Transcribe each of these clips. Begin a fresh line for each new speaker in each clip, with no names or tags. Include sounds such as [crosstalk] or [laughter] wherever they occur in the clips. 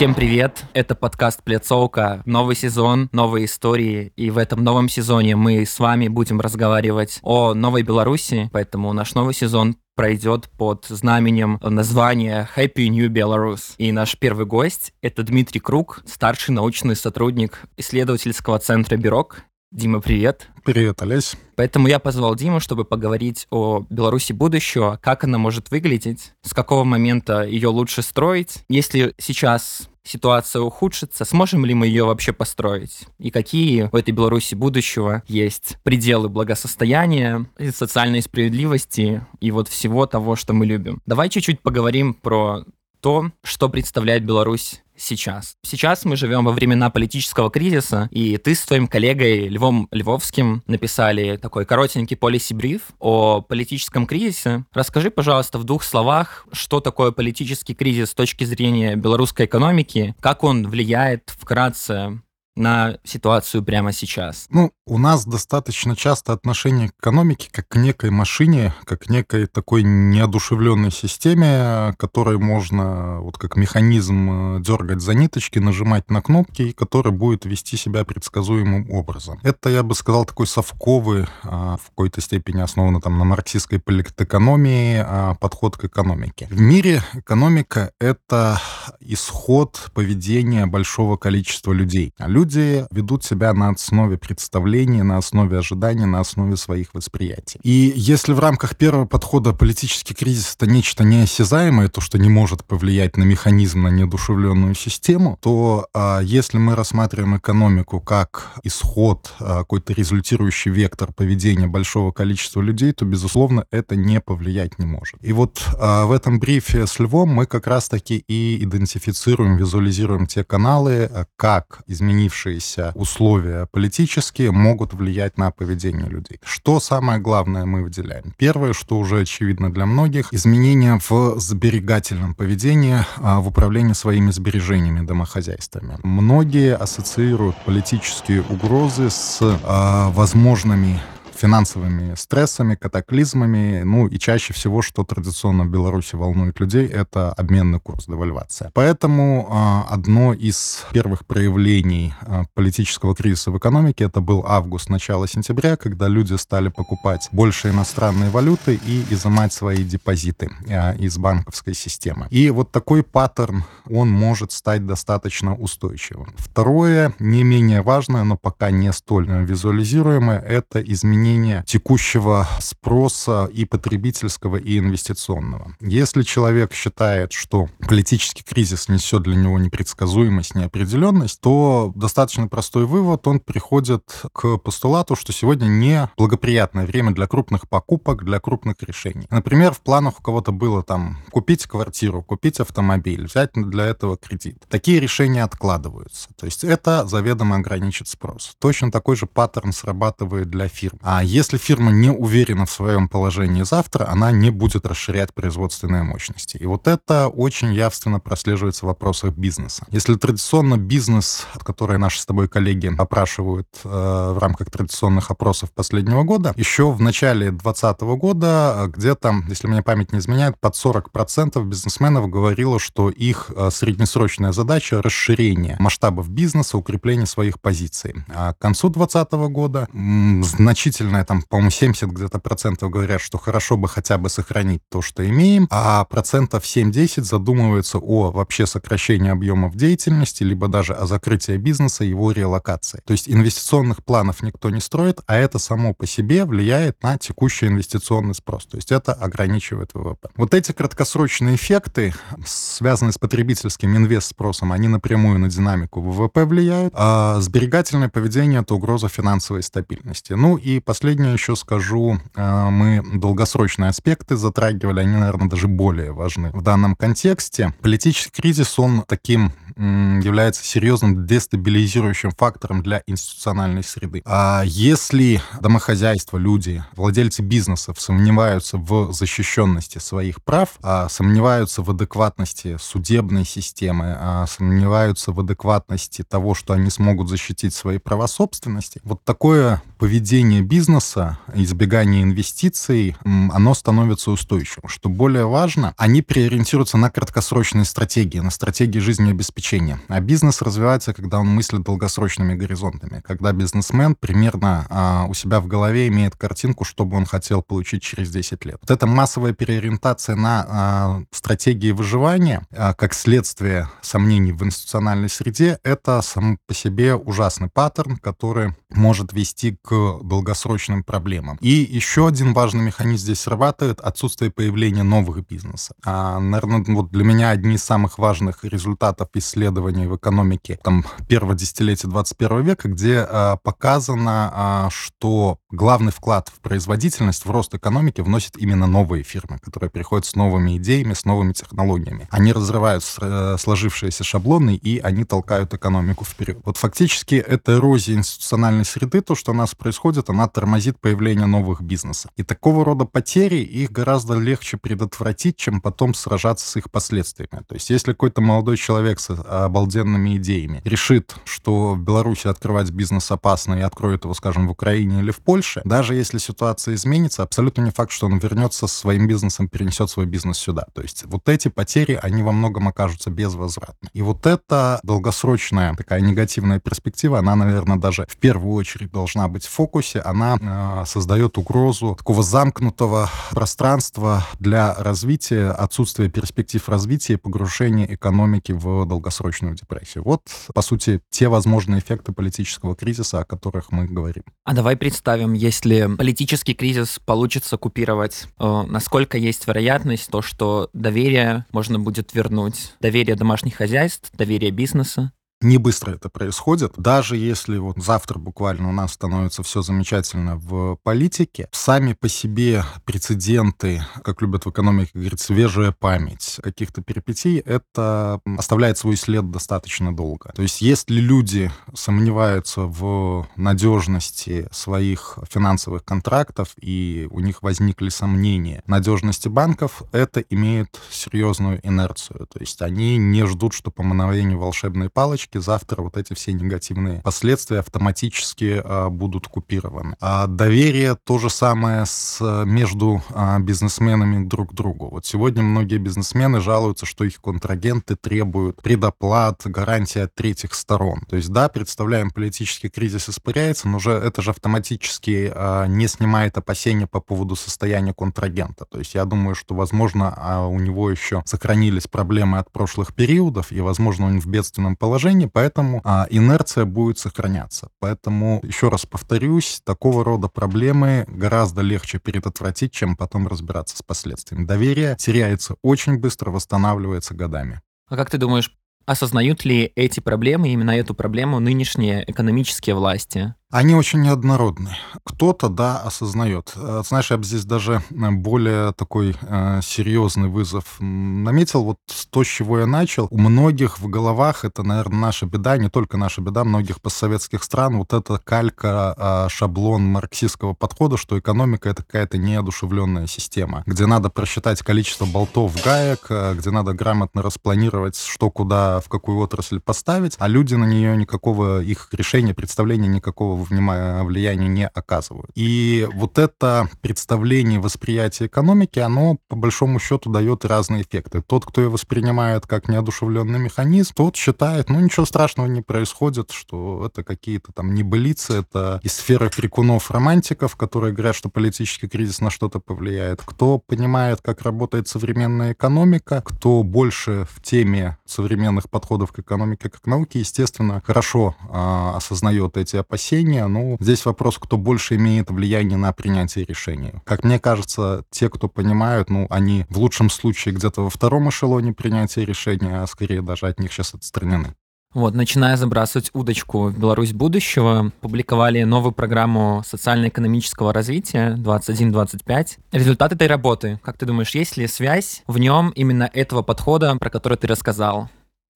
Всем привет! Это подкаст Плецовка. Новый сезон, новые истории. И в этом новом сезоне мы с вами будем разговаривать о Новой Беларуси. Поэтому наш новый сезон пройдет под знаменем названия Happy New Belarus. И наш первый гость — это Дмитрий Круг, старший научный сотрудник исследовательского центра «Бирок». Дима, привет.
Привет, Олесь.
Поэтому я позвал Диму, чтобы поговорить о Беларуси будущего, как она может выглядеть, с какого момента ее лучше строить. Если сейчас ситуация ухудшится, сможем ли мы ее вообще построить? И какие в этой Беларуси будущего есть пределы благосостояния, социальной справедливости и вот всего того, что мы любим? Давай чуть-чуть поговорим про то, что представляет Беларусь сейчас. Сейчас мы живем во времена политического кризиса, и ты с твоим коллегой Львом Львовским написали такой коротенький полиси-бриф о политическом кризисе. Расскажи, пожалуйста, в двух словах, что такое политический кризис с точки зрения белорусской экономики, как он влияет вкратце на ситуацию прямо сейчас?
Ну, у нас достаточно часто отношение к экономике как к некой машине, как к некой такой неодушевленной системе, которой можно вот как механизм э, дергать за ниточки, нажимать на кнопки, и который будет вести себя предсказуемым образом. Это, я бы сказал, такой совковый, а, в какой-то степени основанный там на марксистской политэкономии а, подход к экономике. В мире экономика — это исход поведения большого количества людей. А люди люди ведут себя на основе представлений, на основе ожиданий, на основе своих восприятий. И если в рамках первого подхода политический кризис — это нечто неосязаемое, то, что не может повлиять на механизм, на неодушевленную систему, то а, если мы рассматриваем экономику как исход, а, какой-то результирующий вектор поведения большого количества людей, то, безусловно, это не повлиять не может. И вот а, в этом брифе с Львом мы как раз-таки и идентифицируем, визуализируем те каналы, а, как изменившие изменившиеся условия политические могут влиять на поведение людей. Что самое главное мы выделяем? Первое, что уже очевидно для многих, изменения в сберегательном поведении, а, в управлении своими сбережениями домохозяйствами. Многие ассоциируют политические угрозы с а, возможными финансовыми стрессами, катаклизмами. Ну и чаще всего, что традиционно в Беларуси волнует людей, это обменный курс, девальвация. Поэтому э, одно из первых проявлений э, политического кризиса в экономике это был август, начало сентября, когда люди стали покупать больше иностранной валюты и изымать свои депозиты э, из банковской системы. И вот такой паттерн, он может стать достаточно устойчивым. Второе, не менее важное, но пока не столь визуализируемое, это изменение изменения текущего спроса и потребительского, и инвестиционного. Если человек считает, что политический кризис несет для него непредсказуемость, неопределенность, то достаточно простой вывод, он приходит к постулату, что сегодня не благоприятное время для крупных покупок, для крупных решений. Например, в планах у кого-то было там купить квартиру, купить автомобиль, взять для этого кредит. Такие решения откладываются. То есть это заведомо ограничит спрос. Точно такой же паттерн срабатывает для фирм. А а если фирма не уверена в своем положении завтра, она не будет расширять производственные мощности. И вот это очень явственно прослеживается в вопросах бизнеса. Если традиционно бизнес, который наши с тобой коллеги опрашивают э, в рамках традиционных опросов последнего года, еще в начале 2020 года э, где-то, если мне память не изменяет, под 40% бизнесменов говорило, что их э, среднесрочная задача — расширение масштабов бизнеса, укрепление своих позиций. А к концу 2020 года значительно значительное, там, по-моему, 70 где-то процентов говорят, что хорошо бы хотя бы сохранить то, что имеем, а процентов 7-10 задумываются о вообще сокращении объемов деятельности, либо даже о закрытии бизнеса, его релокации. То есть инвестиционных планов никто не строит, а это само по себе влияет на текущий инвестиционный спрос. То есть это ограничивает ВВП. Вот эти краткосрочные эффекты, связанные с потребительским инвест-спросом, они напрямую на динамику ВВП влияют, а сберегательное поведение — это угроза финансовой стабильности. Ну и последнее еще скажу. А, мы долгосрочные аспекты затрагивали, они, наверное, даже более важны в данном контексте. Политический кризис, он таким является серьезным дестабилизирующим фактором для институциональной среды. А если домохозяйство, люди, владельцы бизнесов сомневаются в защищенности своих прав, а сомневаются в адекватности судебной системы, а сомневаются в адекватности того, что они смогут защитить свои права собственности, вот такое поведение бизнеса, избегание инвестиций, оно становится устойчивым. Что более важно, они переориентируются на краткосрочные стратегии, на стратегии жизнеобеспечения значение. А бизнес развивается, когда он мыслит долгосрочными горизонтами, когда бизнесмен примерно а, у себя в голове имеет картинку, что бы он хотел получить через 10 лет. Вот эта массовая переориентация на а, стратегии выживания, а, как следствие сомнений в институциональной среде, это сам по себе ужасный паттерн, который может вести к долгосрочным проблемам. И еще один важный механизм здесь срабатывает — отсутствие появления новых бизнеса. А, наверное, вот для меня одни из самых важных результатов исследований в экономике там, первого десятилетия 21 века, где а, показано, а, что главный вклад в производительность, в рост экономики вносит именно новые фирмы, которые приходят с новыми идеями, с новыми технологиями. Они разрывают э, сложившиеся шаблоны, и они толкают экономику вперед. Вот фактически это эрозия институциональной среды, то, что у нас происходит, она тормозит появление новых бизнесов. И такого рода потери, их гораздо легче предотвратить, чем потом сражаться с их последствиями. То есть если какой-то молодой человек с обалденными идеями решит, что в Беларуси открывать бизнес опасно и откроет его, скажем, в Украине или в Польше, даже если ситуация изменится, абсолютно не факт, что он вернется со своим бизнесом, перенесет свой бизнес сюда. То есть вот эти потери, они во многом окажутся безвозвратны. И вот эта долгосрочная такая негативная перспектива, она, наверное, даже в первую очередь должна быть в фокусе. Она э, создает угрозу такого замкнутого пространства для развития, отсутствия перспектив развития и погружения экономики в долгосрочную депрессию. Вот, по сути, те возможные эффекты политического кризиса, о которых мы говорим.
А давай представим, если политический кризис получится купировать, э, насколько есть вероятность то, что доверие можно будет вернуть? Доверие домашних хозяйств, доверие бизнеса?
Не быстро это происходит. Даже если вот завтра буквально у нас становится все замечательно в политике, сами по себе прецеденты, как любят в экономике говорить, свежая память каких-то перипетий, это оставляет свой след достаточно долго. То есть если люди сомневаются в надежности своих финансовых контрактов и у них возникли сомнения надежности банков, это имеет серьезную инерцию. То есть они не ждут, что по мановению волшебной палочки практически завтра вот эти все негативные последствия автоматически а, будут купированы. А доверие то же самое с, между а, бизнесменами друг к другу. Вот сегодня многие бизнесмены жалуются, что их контрагенты требуют предоплат, гарантии от третьих сторон. То есть да, представляем, политический кризис испаряется, но уже это же автоматически а, не снимает опасения по поводу состояния контрагента. То есть я думаю, что, возможно, у него еще сохранились проблемы от прошлых периодов, и, возможно, он в бедственном положении, движении, поэтому а, инерция будет сохраняться. Поэтому, еще раз повторюсь, такого рода проблемы гораздо легче предотвратить, чем потом разбираться с последствиями. Доверие теряется очень быстро, восстанавливается годами.
А как ты думаешь, осознают ли эти проблемы, именно эту проблему, нынешние экономические власти?
Они очень неоднородны. Кто-то, да, осознает. Э, знаешь, я бы здесь даже э, более такой э, серьезный вызов наметил. Вот то, с чего я начал. У многих в головах, это, наверное, наша беда, не только наша беда, многих постсоветских стран, вот эта калька, э, шаблон марксистского подхода, что экономика — это какая-то неодушевленная система, где надо просчитать количество болтов, гаек, э, где надо грамотно распланировать, что куда, в какую отрасль поставить, а люди на нее никакого, их решения, представления никакого никакого влияния не оказывают. И вот это представление, восприятие экономики, оно по большому счету дает разные эффекты. Тот, кто ее воспринимает как неодушевленный механизм, тот считает, ну ничего страшного не происходит, что это какие-то там небылицы, это из сферы крикунов романтиков, которые говорят, что политический кризис на что-то повлияет. Кто понимает, как работает современная экономика, кто больше в теме современных подходов к экономике как науке, естественно, хорошо э, осознает эти опасения, решения. Ну, здесь вопрос, кто больше имеет влияние на принятие решений. Как мне кажется, те, кто понимают, ну, они в лучшем случае где-то во втором эшелоне принятия решения, а скорее даже от них сейчас отстранены.
Вот, начиная забрасывать удочку в Беларусь будущего, публиковали новую программу социально-экономического развития 21-25. Результат этой работы, как ты думаешь, есть ли связь в нем именно этого подхода, про который ты рассказал?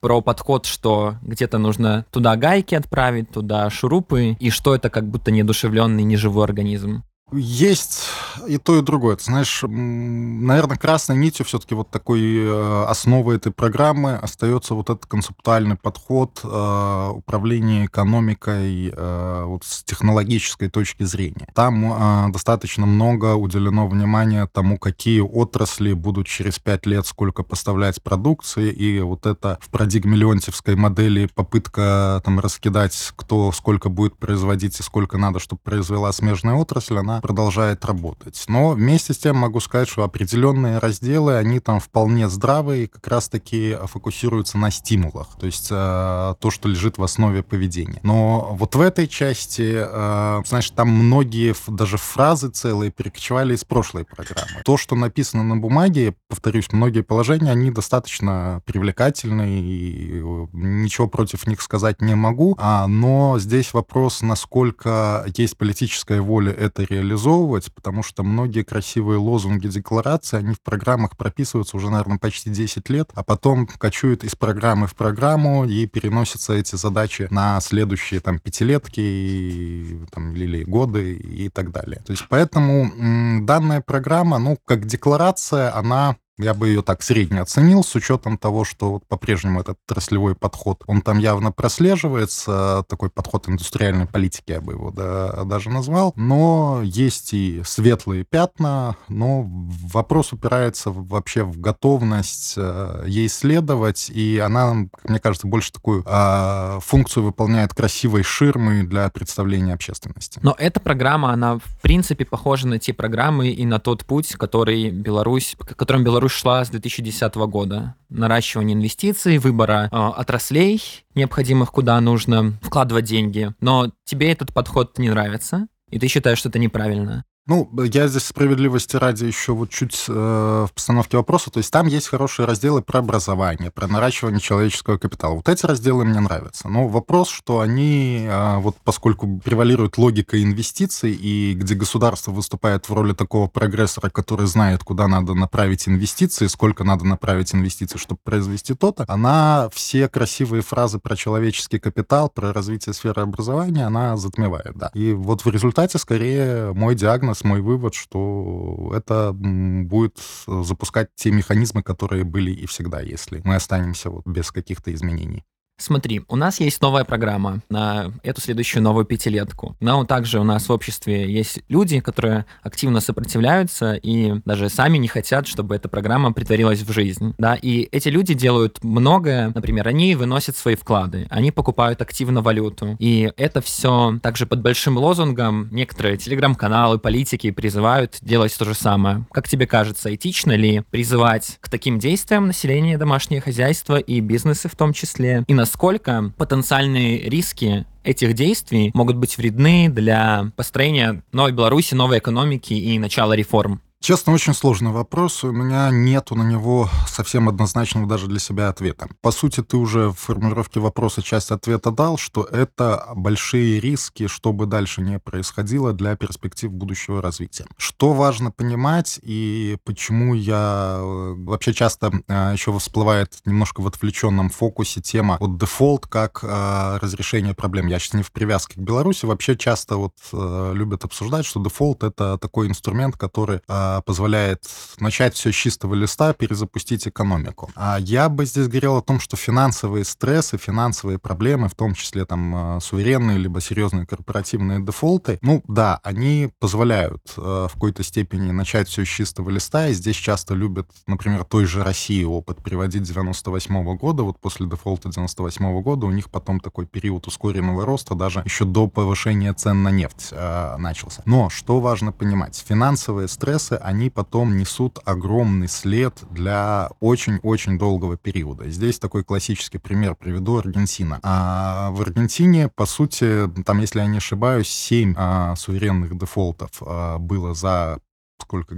Про подход, что где-то нужно туда гайки отправить, туда шурупы, и что это как будто неодушевленный, неживой организм.
Есть и то, и другое. Ты знаешь, наверное, красной нитью все-таки вот такой э, основой этой программы остается вот этот концептуальный подход э, управления экономикой э, вот с технологической точки зрения. Там достаточно много уделено внимания тому, какие отрасли будут через пять лет сколько поставлять продукции, и вот это в парадигме Леонтьевской модели попытка там раскидать, кто сколько будет производить и сколько надо, чтобы произвела смежная отрасль, она продолжает работать. Но вместе с тем могу сказать, что определенные разделы, они там вполне здравые и как раз-таки фокусируются на стимулах, то есть э, то, что лежит в основе поведения. Но вот в этой части, э, знаешь, там многие даже фразы целые перекочевали из прошлой программы. То, что написано на бумаге, повторюсь, многие положения, они достаточно привлекательны, и ничего против них сказать не могу, а, но здесь вопрос, насколько есть политическая воля это реализовывать, потому что многие красивые лозунги, декларации, они в программах прописываются уже, наверное, почти 10 лет, а потом кочуют из программы в программу и переносятся эти задачи на следующие там пятилетки и, там, или годы и так далее. То есть поэтому данная программа, ну, как декларация, она я бы ее так средне оценил, с учетом того, что вот по-прежнему этот отраслевой подход, он там явно прослеживается, такой подход индустриальной политики, я бы его да, даже назвал, но есть и светлые пятна, но вопрос упирается вообще в готовность э, ей следовать, и она, мне кажется, больше такую э, функцию выполняет красивой ширмы для представления общественности.
Но эта программа, она в принципе похожа на те программы и на тот путь, который Беларусь, которым Беларусь Беларусь шла с 2010 года. Наращивание инвестиций, выбора э, отраслей, необходимых, куда нужно вкладывать деньги. Но тебе этот подход не нравится, и ты считаешь, что это неправильно.
Ну, я здесь справедливости ради еще вот чуть э, в постановке вопроса. То есть там есть хорошие разделы про образование, про наращивание человеческого капитала. Вот эти разделы мне нравятся. Но вопрос, что они, э, вот поскольку превалирует логика инвестиций, и где государство выступает в роли такого прогрессора, который знает, куда надо направить инвестиции, сколько надо направить инвестиций, чтобы произвести то-то, она все красивые фразы про человеческий капитал, про развитие сферы образования, она затмевает, да. И вот в результате, скорее, мой диагноз нас мой вывод, что это будет запускать те механизмы, которые были и всегда, если мы останемся вот без каких-то изменений.
Смотри, у нас есть новая программа на эту следующую новую пятилетку. Но также у нас в обществе есть люди, которые активно сопротивляются и даже сами не хотят, чтобы эта программа притворилась в жизнь. Да, и эти люди делают многое. Например, они выносят свои вклады, они покупают активно валюту. И это все также под большим лозунгом некоторые телеграм-каналы, политики призывают делать то же самое. Как тебе кажется, этично ли призывать к таким действиям население, домашнее хозяйство и бизнесы в том числе? И на насколько потенциальные риски этих действий могут быть вредны для построения новой Беларуси, новой экономики и начала реформ?
Честно, очень сложный вопрос. У меня нету на него совсем однозначного даже для себя ответа. По сути, ты уже в формулировке вопроса часть ответа дал, что это большие риски, что бы дальше не происходило для перспектив будущего развития. Что важно понимать и почему я э, вообще часто э, еще всплывает немножко в отвлеченном фокусе тема вот дефолт как э, разрешение проблем. Я сейчас не в привязке к Беларуси, вообще часто вот любят обсуждать, что дефолт это такой инструмент, который позволяет начать все с чистого листа, перезапустить экономику. А я бы здесь говорил о том, что финансовые стрессы, финансовые проблемы, в том числе там а, суверенные либо серьезные корпоративные дефолты, ну да, они позволяют э, в какой-то степени начать все с чистого листа, и здесь часто любят, например, той же России опыт приводить 98 -го года, вот после дефолта 98 -го года у них потом такой период ускоренного роста, даже еще до повышения цен на нефть э, начался. Но что важно понимать, финансовые стрессы, они потом несут огромный след для очень-очень долгого периода. Здесь такой классический пример приведу Аргентина. А в Аргентине, по сути, там, если я не ошибаюсь, 7 а, суверенных дефолтов а, было за сколько,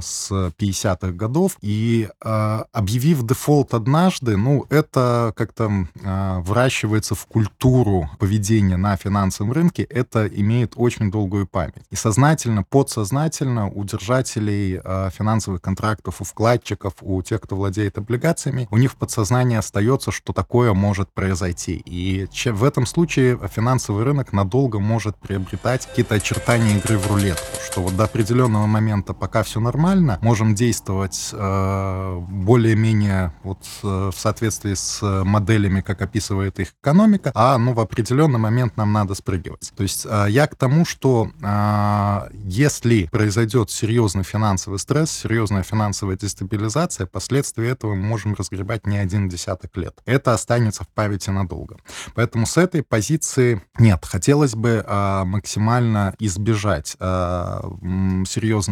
с 50-х годов, и э, объявив дефолт однажды, ну, это как-то э, выращивается в культуру поведения на финансовом рынке, это имеет очень долгую память. И сознательно, подсознательно у держателей э, финансовых контрактов, у вкладчиков, у тех, кто владеет облигациями, у них в подсознании остается, что такое может произойти. И в этом случае финансовый рынок надолго может приобретать какие-то очертания игры в рулетку, что вот до определенного момента, пока все нормально, можем действовать э, более-менее вот э, в соответствии с моделями, как описывает их экономика, а ну в определенный момент нам надо спрыгивать. То есть э, я к тому, что э, если произойдет серьезный финансовый стресс, серьезная финансовая дестабилизация, последствия этого мы можем разгребать не один десяток лет. Это останется в памяти надолго. Поэтому с этой позиции нет, хотелось бы э, максимально избежать э,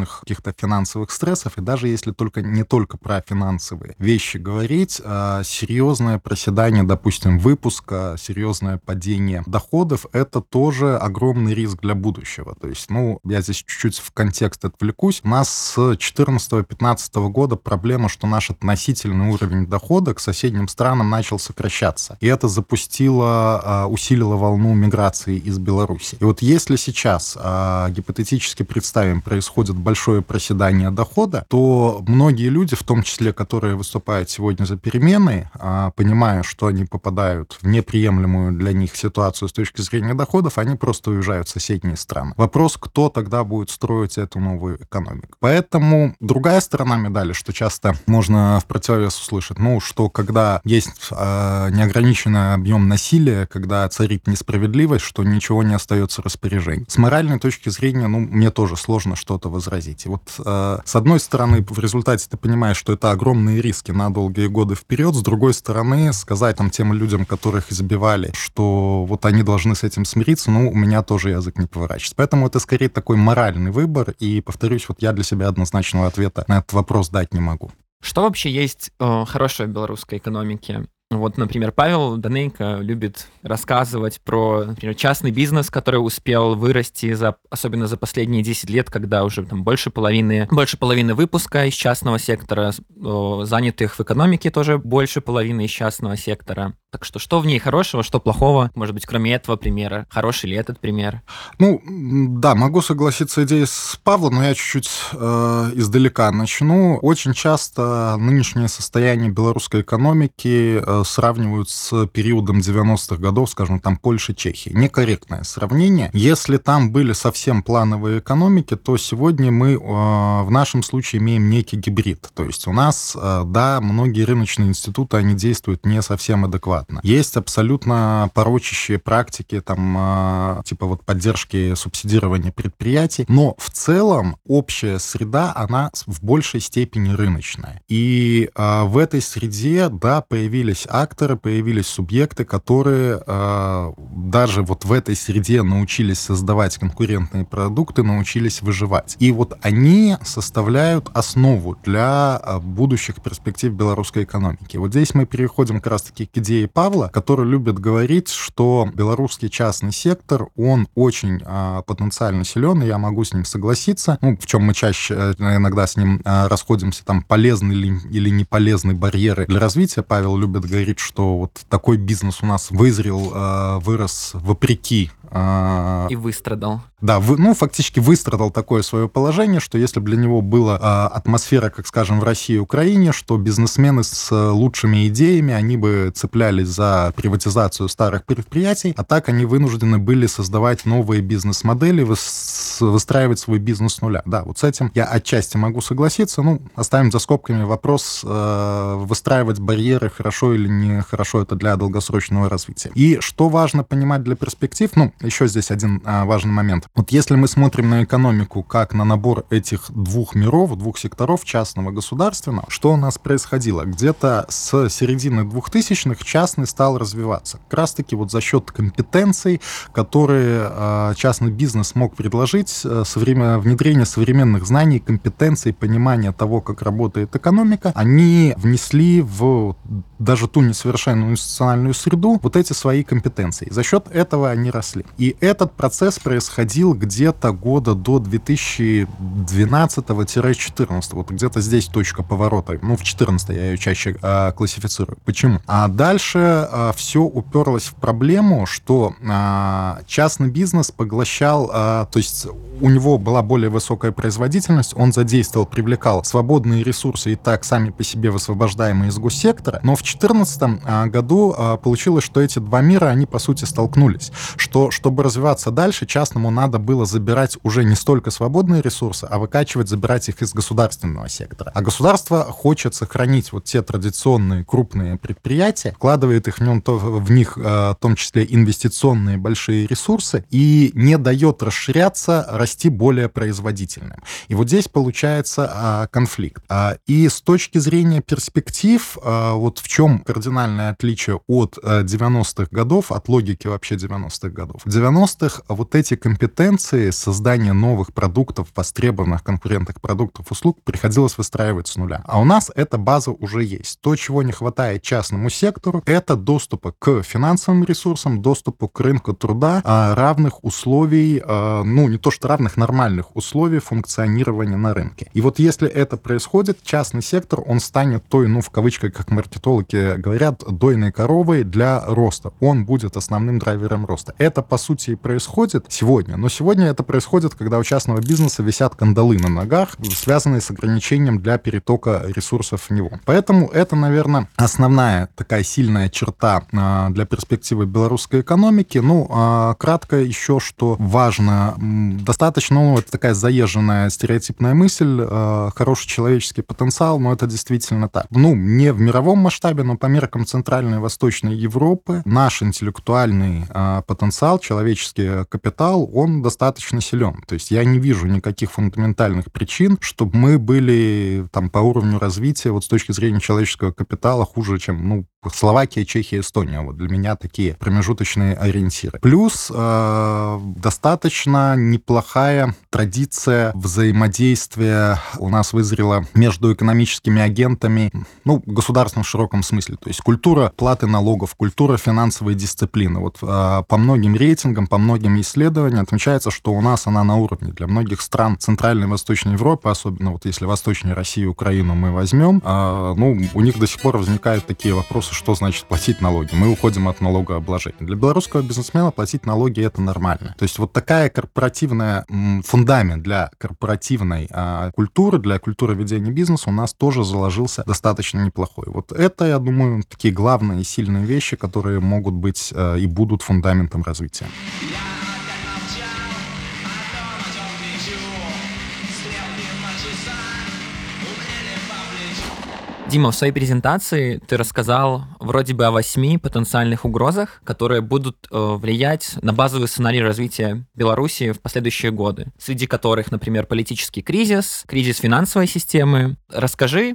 серьезных каких-то финансовых стрессов, и даже если только не только про финансовые вещи говорить, э, серьезное проседание, допустим, выпуска, серьезное падение доходов, это тоже огромный риск для будущего. То есть, ну, я здесь чуть-чуть в контекст отвлекусь. У нас с 2014-2015 года проблема, что наш относительный уровень дохода к соседним странам начал сокращаться. И это запустило, усилило волну миграции из Беларуси. И вот если сейчас гипотетически представим, происходит большое проседание дохода, то многие люди, в том числе, которые выступают сегодня за перемены, понимая, что они попадают в неприемлемую для них ситуацию с точки зрения доходов, они просто уезжают в соседние страны. Вопрос, кто тогда будет строить эту новую экономику. Поэтому другая сторона медали, что часто можно в противовес услышать, ну, что когда есть э, неограниченный объем насилия, когда царит несправедливость, что ничего не остается распоряжением. С моральной точки зрения, ну, мне тоже сложно что-то возразить. И вот э, с одной стороны, в результате ты понимаешь, что это огромные риски на долгие годы вперед, с другой стороны, сказать там тем людям, которых избивали, что вот они должны с этим смириться, ну, у меня тоже язык не поворачивается. Поэтому это скорее такой моральный выбор, и, повторюсь, вот я для себя однозначного ответа на этот вопрос дать не могу.
Что вообще есть э, хорошее в белорусской экономике? Вот, например, Павел Данейко любит рассказывать про, например, частный бизнес, который успел вырасти, за, особенно за последние 10 лет, когда уже там больше половины, больше половины выпуска из частного сектора, занятых в экономике тоже больше половины из частного сектора. Так что что в ней хорошего, что плохого? Может быть, кроме этого примера? Хороший ли этот пример?
Ну, да, могу согласиться идеей с Павлом, но я чуть-чуть э, издалека начну. Очень часто нынешнее состояние белорусской экономики э, сравнивают с периодом 90-х годов, скажем, там Польши, Чехии. Некорректное сравнение. Если там были совсем плановые экономики, то сегодня мы э, в нашем случае имеем некий гибрид. То есть у нас, э, да, многие рыночные институты, они действуют не совсем адекватно бесплатно. Есть абсолютно порочащие практики, там, а, типа вот поддержки субсидирования предприятий, но в целом общая среда, она в большей степени рыночная. И а, в этой среде, да, появились акторы, появились субъекты, которые а, даже вот в этой среде научились создавать конкурентные продукты, научились выживать. И вот они составляют основу для будущих перспектив белорусской экономики. Вот здесь мы переходим как раз-таки к идее Павла, который любит говорить, что белорусский частный сектор, он очень а, потенциально силен, и я могу с ним согласиться. Ну, в чем мы чаще э, иногда с ним а, расходимся, там, полезны ли или не полезны барьеры для развития. Павел любит говорить, что вот такой бизнес у нас вызрел, а, вырос вопреки
а, и выстрадал.
Да, вы, ну, фактически выстрадал такое свое положение, что если бы для него была а, атмосфера, как, скажем, в России и Украине, что бизнесмены с а, лучшими идеями, они бы цеплялись за приватизацию старых предприятий, а так они вынуждены были создавать новые бизнес-модели, выс, выстраивать свой бизнес с нуля. Да, вот с этим я отчасти могу согласиться. Ну, оставим за скобками вопрос, а, выстраивать барьеры хорошо или не хорошо это для долгосрочного развития. И что важно понимать для перспектив, ну, еще здесь один а, важный момент. Вот если мы смотрим на экономику как на набор этих двух миров, двух секторов, частного и государственного, что у нас происходило? Где-то с середины 2000-х частный стал развиваться. Как раз-таки вот за счет компетенций, которые а, частный бизнес мог предложить, а, современ... внедрение современных знаний, компетенций, понимания того, как работает экономика, они внесли в даже ту несовершенную институциональную среду вот эти свои компетенции. За счет этого они росли. И этот процесс происходил происходил где-то года до 2012-14. Вот где-то здесь точка поворота. Ну, в 14 я ее чаще а, классифицирую. Почему? А дальше а, все уперлось в проблему, что а, частный бизнес поглощал, а, то есть у него была более высокая производительность, он задействовал, привлекал свободные ресурсы и так сами по себе высвобождаемые из госсектора, но в 2014 а, году получилось, что эти два мира, они по сути столкнулись, что чтобы развиваться дальше, частному надо было забирать уже не столько свободные ресурсы, а выкачивать, забирать их из государственного сектора. А государство хочет сохранить вот те традиционные крупные предприятия, вкладывает их в, нем, в них а, в том числе инвестиционные большие ресурсы и не дает расширяться, расти более производительным. И вот здесь получается а, конфликт. А, и с точки зрения перспектив, а, вот в чем кардинальное отличие от а, 90-х годов, от логики вообще 90-х годов. В 90-х вот эти компетенции создания новых продуктов, востребованных конкурентных продуктов, услуг приходилось выстраивать с нуля. А у нас эта база уже есть. То, чего не хватает частному сектору, это доступа к финансовым ресурсам, доступу к рынку труда, а, равных условий, а, ну, не то что равных, нормальных условий функционирования на рынке. И вот если это происходит, частный сектор, он станет той, ну, в кавычках, как маркетологи говорят, дойной коровой для роста. Он будет основным драйвером роста. Это, по сути, и происходит сегодня. Но сегодня это происходит, когда у частного бизнеса висят кандалы на ногах, связанные с ограничением для перетока ресурсов в него. Поэтому это, наверное, основная такая сильная черта а, для перспективы белорусской экономики. Ну, а, кратко еще, что важно, достаточно, ну, это такая заезженная стереотипная мысль, э, хороший человеческий потенциал, но это действительно так. Ну, не в мировом масштабе, но по меркам Центральной и Восточной Европы наш интеллектуальный потенциал, человеческий капитал, он достаточно силен. То есть я не вижу никаких фундаментальных причин, чтобы мы были там по уровню развития вот с точки зрения человеческого капитала хуже, чем, ну, Словакия, Чехия, Эстония. Вот для меня такие промежуточные ориентиры. Плюс э, достаточно неплохая традиция взаимодействия у нас вызрела между экономическими агентами, ну, государством в широком смысле. То есть культура платы налогов, культура финансовой дисциплины. Вот э, по многим рейтингам, по многим исследованиям отмечается, что у нас она на уровне. Для многих стран Центральной и Восточной Европы, особенно вот если Восточной России и Украину мы возьмем, э, ну, у них до сих пор возникают такие вопросы, что значит платить налоги. Мы уходим от налогообложения. Для белорусского бизнесмена платить налоги это нормально. То есть вот такая корпоративная фундамент для корпоративной а, культуры, для культуры ведения бизнеса у нас тоже заложился достаточно неплохой. Вот это, я думаю, такие главные сильные вещи, которые могут быть а, и будут фундаментом развития.
Дима, в своей презентации ты рассказал вроде бы о восьми потенциальных угрозах, которые будут э, влиять на базовый сценарий развития Беларуси в последующие годы, среди которых, например, политический кризис, кризис финансовой системы. Расскажи,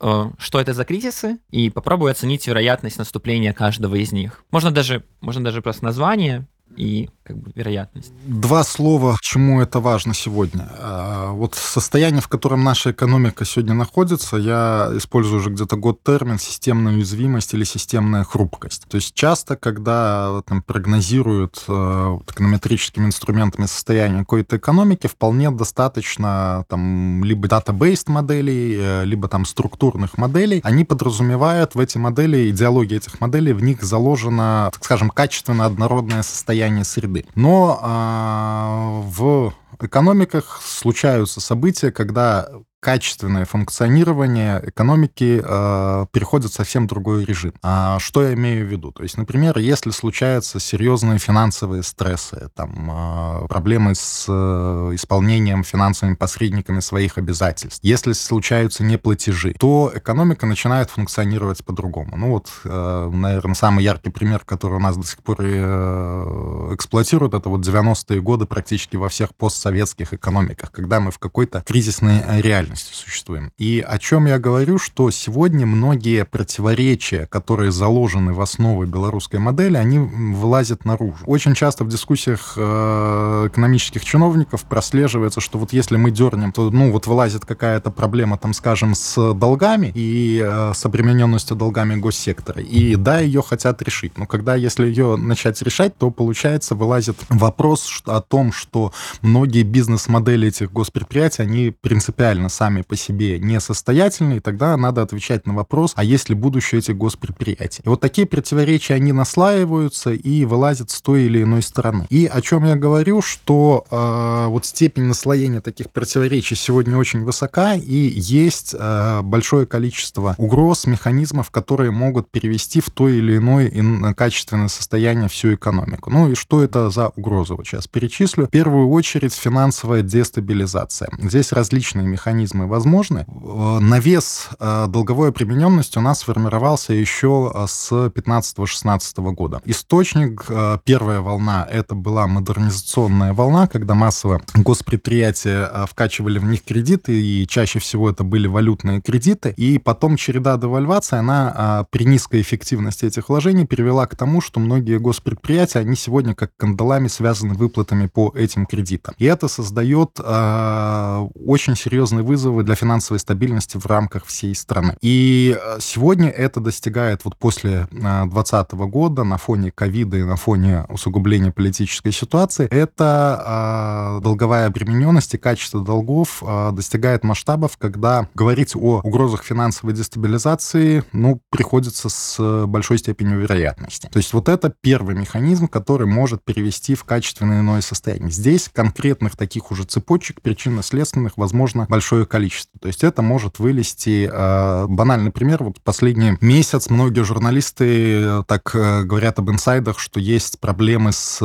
э, что это за кризисы, и попробуй оценить вероятность наступления каждого из них. Можно даже, можно даже просто название и как бы вероятность.
Два слова, чему это важно сегодня. А, вот состояние, в котором наша экономика сегодня находится, я использую уже где-то год термин системная уязвимость или системная хрупкость. То есть часто, когда там, прогнозируют э, вот, эконометрическими инструментами состояние какой-то экономики, вполне достаточно там либо дата-бейст моделей, э, либо там структурных моделей. Они подразумевают в эти модели, идеология этих моделей, в них заложено, так скажем, качественно однородное состояние среды. Но а, в экономиках случаются события, когда качественное функционирование экономики э, переходит в совсем другой режим. А что я имею в виду? То есть, например, если случаются серьезные финансовые стрессы, там, э, проблемы с э, исполнением финансовыми посредниками своих обязательств, если случаются неплатежи, то экономика начинает функционировать по-другому. Ну вот, э, наверное, самый яркий пример, который у нас до сих пор э, эксплуатируют, это вот 90-е годы практически во всех постсоветских экономиках, когда мы в какой-то кризисной реальности реальности существуем. И о чем я говорю, что сегодня многие противоречия, которые заложены в основы белорусской модели, они вылазят наружу. Очень часто в дискуссиях э, экономических чиновников прослеживается, что вот если мы дернем, то, ну, вот вылазит какая-то проблема, там, скажем, с долгами и э, с обремененностью долгами госсектора. И да, ее хотят решить. Но когда, если ее начать решать, то, получается, вылазит вопрос о том, что многие бизнес-модели этих госпредприятий, они принципиально сами по себе несостоятельны, тогда надо отвечать на вопрос, а есть ли будущее этих госпредприятий. И вот такие противоречия, они наслаиваются и вылазят с той или иной стороны. И о чем я говорю, что э, вот степень наслоения таких противоречий сегодня очень высока, и есть э, большое количество угроз, механизмов, которые могут перевести в то или иное качественное состояние всю экономику. Ну и что это за угрозы? Вот сейчас перечислю. В первую очередь финансовая дестабилизация. Здесь различные механизмы возможны. Э, навес э, долговой примененности у нас сформировался еще э, с 15-16 года. Источник, первая волна, это была модернизационная волна, когда массово госпредприятия вкачивали в них кредиты, и чаще всего это были валютные кредиты. И потом череда девальвации, она при низкой эффективности этих вложений привела к тому, что многие госпредприятия, они сегодня как кандалами связаны выплатами по этим кредитам. И это создает очень серьезные вызовы для финансовой стабильности в рамках всей страны. И э, сегодня это достигает вот после 2020 года на фоне ковида и на фоне усугубления политической ситуации, это э, долговая обремененность и качество долгов э, достигает масштабов, когда говорить о угрозах финансовой дестабилизации, ну, приходится с большой степенью вероятности. То есть вот это первый механизм, который может перевести в качественное иное состояние. Здесь конкретных таких уже цепочек причинно-следственных, возможно, большое количество. То есть это может вылезти... Э, банальный пример. Вот последний месяц многие журналисты э, так э, говорят об инсайдах, что есть проблемы с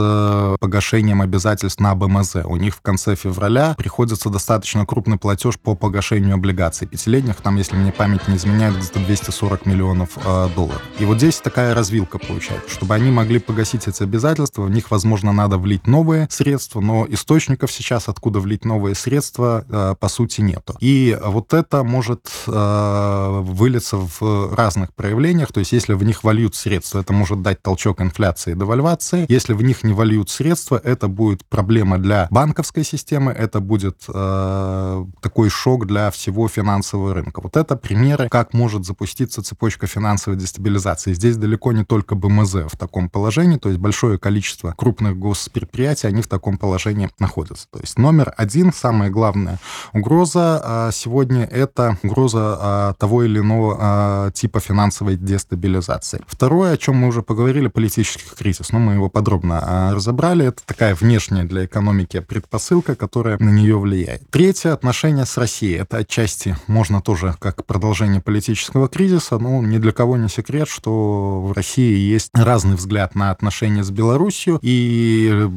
погашением обязательств на БМЗ. У них в конце февраля приходится достаточно крупный платеж по погашению облигаций пятилетних. Там, если мне память не изменяет, где-то 240 миллионов долларов. И вот здесь такая развилка получается. Чтобы они могли погасить эти обязательства, в них, возможно, надо влить новые средства, но источников сейчас, откуда влить новые средства, по сути, И вот это может э, вылиться в разных проявлениях, то есть если в них вольют средства, это может дать толчок инфляции и девальвации. Если в них не вольют средства, это будет проблема для банковской системы, это будет э, такой шок для всего финансового рынка. Вот это примеры, как может запуститься цепочка финансовой дестабилизации. Здесь далеко не только БМЗ в таком положении, то есть большое количество крупных госпредприятий, они в таком положении находятся. То есть номер один, самая главная угроза а, сегодня это угроза а, того или иного а, типа финансовой дестабилизации. Второе, о чем мы уже поговорили, политический кризис. Но мы его подробно разобрали. Это такая внешняя для экономики предпосылка, которая на нее влияет. Третье, отношения с Россией. Это отчасти можно тоже как продолжение политического кризиса, но ни для кого не секрет, что в России есть разный взгляд на отношения с Беларусью, и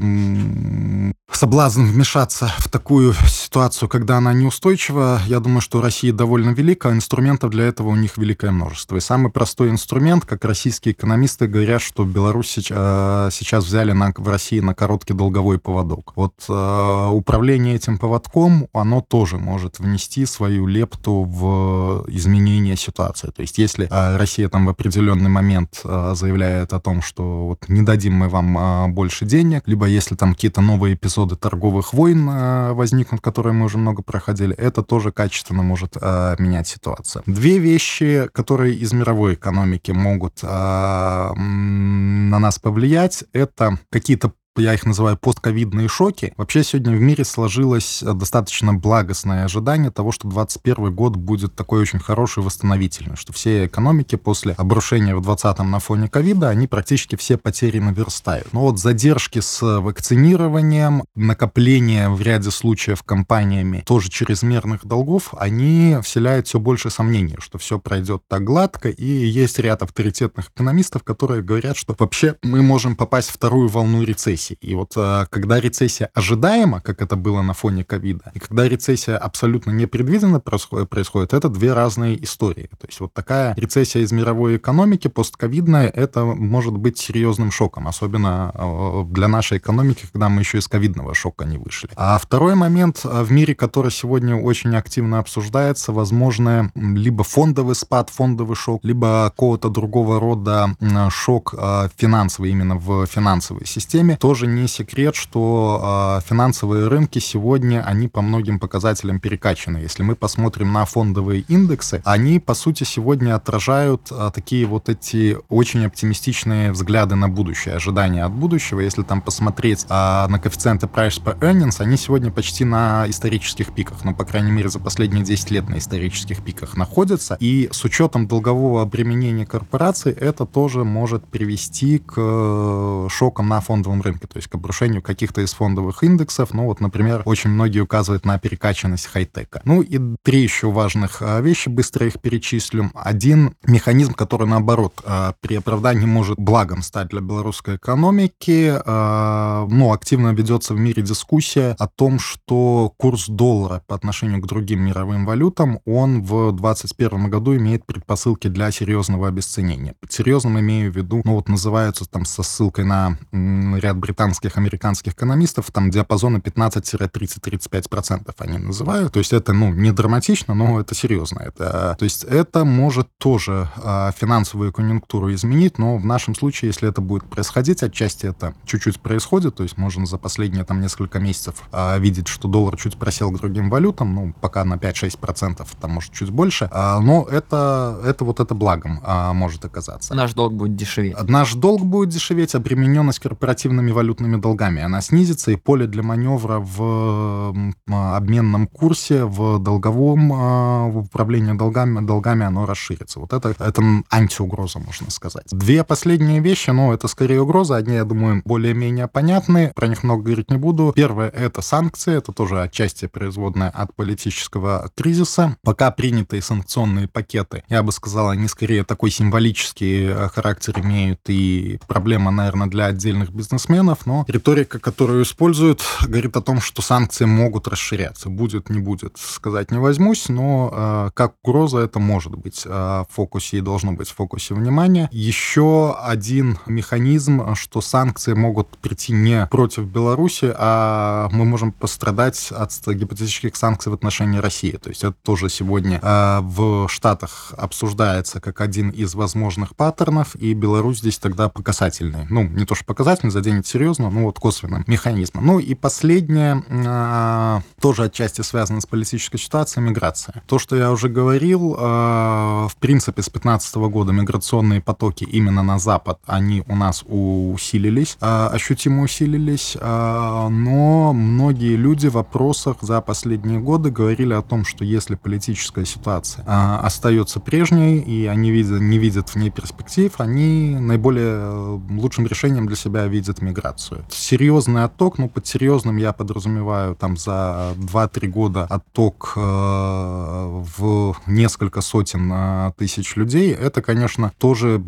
соблазн вмешаться в такую ситуацию, когда она неустойчива, я думаю, что Россия довольно велика, а инструментов для этого у них великое множество. И самый простой инструмент, как российские экономисты говорят, что Беларусь сейчас, сейчас взяли на, в России на короткий долговой поводок. Вот э, управление этим поводком, оно тоже может внести свою лепту в изменение ситуации. То есть если э, Россия там в определенный момент э, заявляет о том, что вот не дадим мы вам э, больше денег, либо если там какие-то новые эпизоды торговых войн э, возникнут, которые мы уже много проходили, это тоже качественно может э, менять ситуацию. Две вещи, которые из мировой экономики могут э, на нас повлиять, это какие-то я их называю постковидные шоки. Вообще сегодня в мире сложилось э, достаточно благостное ожидание того, что 2021 год будет такой очень хороший, восстановительный, что все экономики после обрушения в 2020 на фоне ковида, они практически все потери наверстают. Но вот задержки с вакцинированием, накопление в ряде случаев компаниями тоже чрезмерных долгов, они вселяют все больше сомнений, что все пройдет так гладко, и есть ряд авторитетных экономистов, которые говорят, что вообще мы можем попасть в вторую волну рецессии рецессии. И вот э, когда рецессия ожидаема, как это было на фоне ковида, и когда рецессия абсолютно непредвиденно происходит, это две разные истории. То есть вот такая рецессия из мировой экономики постковидная, это может быть серьезным шоком, особенно э, для нашей экономики, когда мы еще из ковидного шока не вышли. А второй момент в мире, который сегодня очень активно обсуждается, возможно, либо фондовый спад, фондовый шок, либо какого-то другого рода шок финансовый именно в финансовой системе. Тоже не секрет, что э, финансовые рынки сегодня, они по многим показателям перекачаны. Если мы посмотрим на фондовые индексы, они, по сути, сегодня отражают э, такие вот эти очень оптимистичные взгляды на будущее, ожидания от будущего. Если там посмотреть э, на коэффициенты price per earnings, они сегодня почти на исторических пиках, ну, по крайней мере, за последние 10 лет на исторических пиках находятся. И с учетом долгового обременения корпораций, это тоже может привести к э, шокам на фондовом рынке, то есть к обрушению каких-то из фондовых индексов. Ну вот, например, очень многие указывают на перекачанность хай-тека. Ну и три еще важных э, вещи, быстро их перечислю. Один механизм, который, наоборот, э, при оправдании может благом стать для белорусской экономики, ну, активно ведется в мире дискуссия о том, что курс доллара по отношению к другим мировым валютам, он в 2021 году имеет предпосылки для серьезного обесценения. Под серьезным имею в виду, ну вот называются там со ссылкой на ряд британских, американских экономистов, там диапазоны 15-30-35% они называют. То есть это, ну, не драматично, но это серьезно. Это, то есть это может тоже а, финансовую конъюнктуру изменить, но в нашем случае, если это будет происходить, отчасти это чуть-чуть происходит, то есть можно за последние там несколько месяцев а, видеть, что доллар чуть просел к другим валютам, ну, пока на 5-6%, там, может, чуть больше, а, но это, это вот это благом а, может оказаться.
Наш долг будет дешеветь.
Наш долг будет дешеветь, обремененность корпоративными валютными долгами, она снизится, и поле для маневра в обменном курсе, в долговом в управлении долгами, долгами оно расширится. Вот это, это антиугроза, можно сказать. Две последние вещи, но это скорее угроза. Одни, я думаю, более-менее понятны, про них много говорить не буду. Первое — это санкции, это тоже отчасти производная от политического кризиса. Пока принятые санкционные пакеты, я бы сказал, они скорее такой символический э, характер имеют и проблема, наверное, для отдельных бизнесменов, но риторика, которую используют, говорит о том, что санкции могут расширяться. Будет, не будет, сказать не возьмусь, но э, как угроза это может быть э, в фокусе и должно быть в фокусе внимания. Еще один механизм, что санкции могут прийти не против Беларуси, а мы можем пострадать от гипотетических санкций в отношении России. То есть это тоже сегодня э, в Штатах обсуждается как один из возможных паттернов, и Беларусь здесь тогда показательный. Ну, не то, что показательный, заденет серьезно, но вот косвенным механизмом. Ну и последнее, э, тоже отчасти связано с политической ситуацией, миграция. То, что я уже говорил, э, в принципе, с 2015 года миграционные потоки именно на Запад, они у нас усилились, э, ощутимо усилились, э, но многие люди в вопросах за последние годы говорили о том, что если политическая ситуация э, остается прежней, и они видят, не видят в ней перспектив, они наиболее лучшим решением для себя видят миграцию. Серьезный отток, ну, под серьезным я подразумеваю там за 2-3 года отток э, в несколько сотен э, тысяч людей, это, конечно, тоже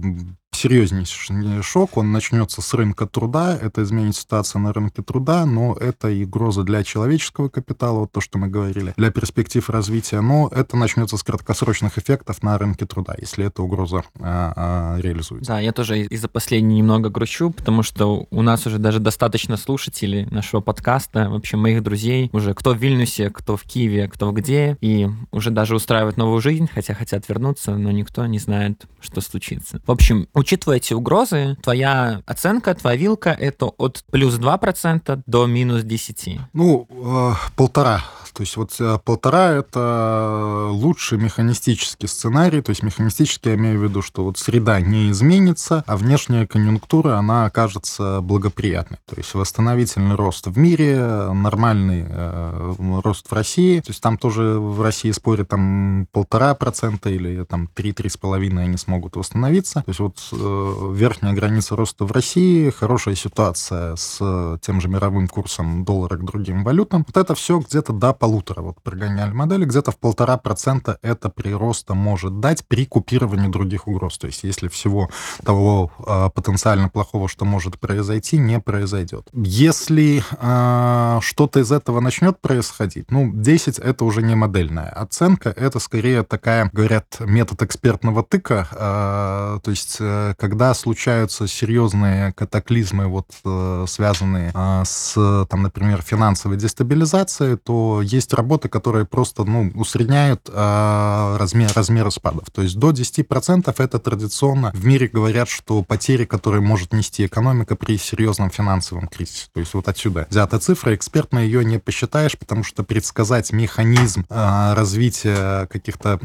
серьезнейший шок, он начнется с рынка труда, это изменит ситуацию на рынке труда, но это и угроза для человеческого капитала, вот то, что мы говорили, для перспектив развития, но это начнется с краткосрочных эффектов на рынке труда, если эта угроза а, а, реализуется.
Да, я тоже из-за последней немного грущу, потому что у нас уже даже достаточно слушателей нашего подкаста, вообще моих друзей, уже кто в Вильнюсе, кто в Киеве, кто где, и уже даже устраивают новую жизнь, хотя хотят вернуться, но никто не знает, что случится. В общем, Учитывая эти угрозы, твоя оценка, твоя вилка — это от плюс 2% до минус 10%.
Ну, э, полтора то есть вот э, полтора — это лучший механистический сценарий, то есть механистически я имею в виду, что вот среда не изменится, а внешняя конъюнктура, она окажется благоприятной. То есть восстановительный рост в мире, нормальный э, рост в России, то есть там тоже в России спорят там полтора процента или там три-три с половиной они смогут восстановиться. То есть вот верхняя граница роста в России, хорошая ситуация с тем же мировым курсом доллара к другим валютам. Вот это все где-то до полутора. Вот прогоняли модели, где-то в полтора процента это прироста может дать при купировании других угроз. То есть если всего того э, потенциально плохого, что может произойти, не произойдет. Если э, что-то из этого начнет происходить, ну, 10 это уже не модельная оценка, это скорее такая, говорят, метод экспертного тыка, э, то есть э, когда случаются серьезные катаклизмы, вот э, связанные э, с, там, например, финансовой дестабилизацией, то есть работы, которые просто, ну, усредняют э, размер, размеры спадов. То есть до 10% это традиционно в мире говорят, что потери, которые может нести экономика при серьезном финансовом кризисе. То есть вот отсюда взята цифра, экспертно ее не посчитаешь, потому что предсказать механизм э, развития каких-то